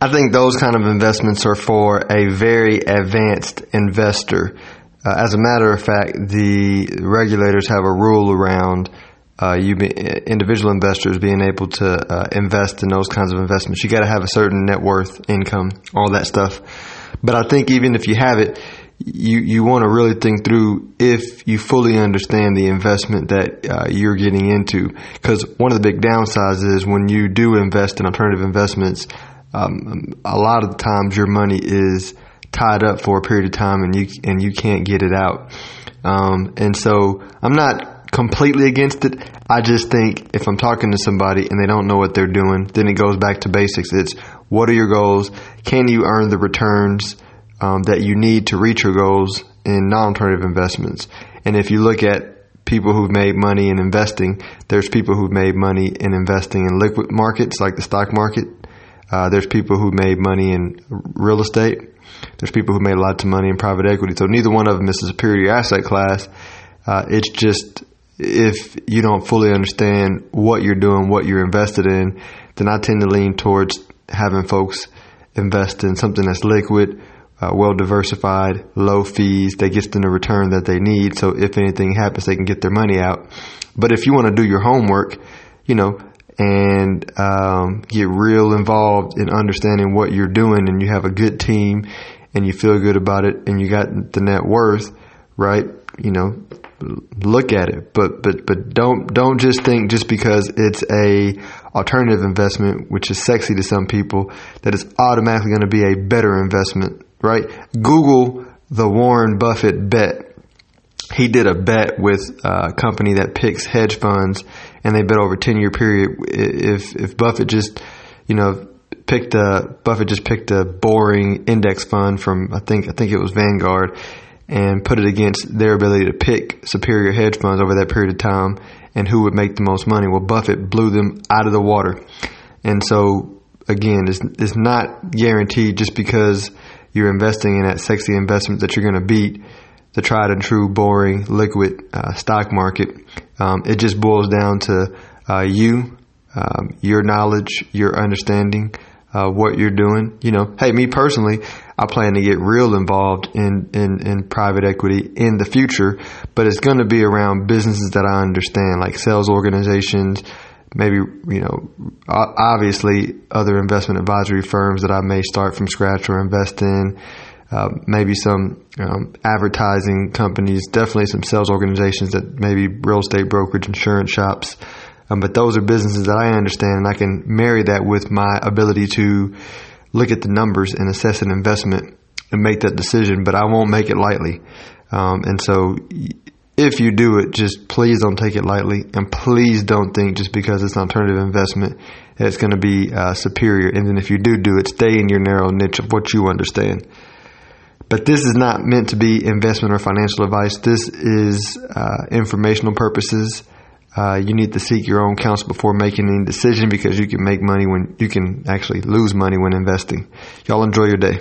I think those kind of investments are for a very advanced investor. Uh, as a matter of fact, the regulators have a rule around uh, you be, individual investors being able to uh, invest in those kinds of investments. You got to have a certain net worth, income, all that stuff. But I think even if you have it, you you want to really think through if you fully understand the investment that uh, you're getting into. Because one of the big downsides is when you do invest in alternative investments, um, a lot of times your money is tied up for a period of time and you and you can't get it out. Um, and so I'm not completely against it. I just think if I'm talking to somebody and they don't know what they're doing, then it goes back to basics. It's what are your goals? Can you earn the returns um, that you need to reach your goals in non-alternative investments? And if you look at people who've made money in investing, there's people who've made money in investing in liquid markets like the stock market. Uh, there's people who made money in real estate. There's people who made lots of money in private equity. So neither one of them is a superior asset class. Uh, it's just if you don't fully understand what you're doing, what you're invested in, then I tend to lean towards having folks invest in something that's liquid, uh, well diversified, low fees that gets them the return that they need. So if anything happens, they can get their money out. But if you want to do your homework, you know, and um, get real involved in understanding what you're doing, and you have a good team, and you feel good about it, and you got the net worth, right? You know, look at it, but but but don't don't just think just because it's a alternative investment, which is sexy to some people, that it's automatically going to be a better investment, right? Google the Warren Buffett bet. He did a bet with a company that picks hedge funds, and they bet over a ten year period. If if Buffett just you know picked a Buffett just picked a boring index fund from I think I think it was Vanguard and put it against their ability to pick superior hedge funds over that period of time and who would make the most money. Well, Buffett blew them out of the water. And so, again, it's, it's not guaranteed just because you're investing in that sexy investment that you're going to beat the tried and true, boring, liquid uh, stock market. Um, it just boils down to uh, you, um, your knowledge, your understanding, uh, what you're doing. You know, hey, me personally, I plan to get real involved in, in, in private equity in the future, but it's going to be around businesses that I understand, like sales organizations, maybe, you know, obviously other investment advisory firms that I may start from scratch or invest in. Uh, maybe some um, advertising companies, definitely some sales organizations that maybe real estate brokerage, insurance shops. Um, but those are businesses that I understand, and I can marry that with my ability to look at the numbers and assess an investment and make that decision, but I won't make it lightly. Um, and so if you do it, just please don't take it lightly and please don't think just because it's an alternative investment that it's going to be uh, superior. And then if you do do it, stay in your narrow niche of what you understand. But this is not meant to be investment or financial advice. This is uh, informational purposes. Uh, you need to seek your own counsel before making any decision because you can make money when you can actually lose money when investing. Y'all enjoy your day.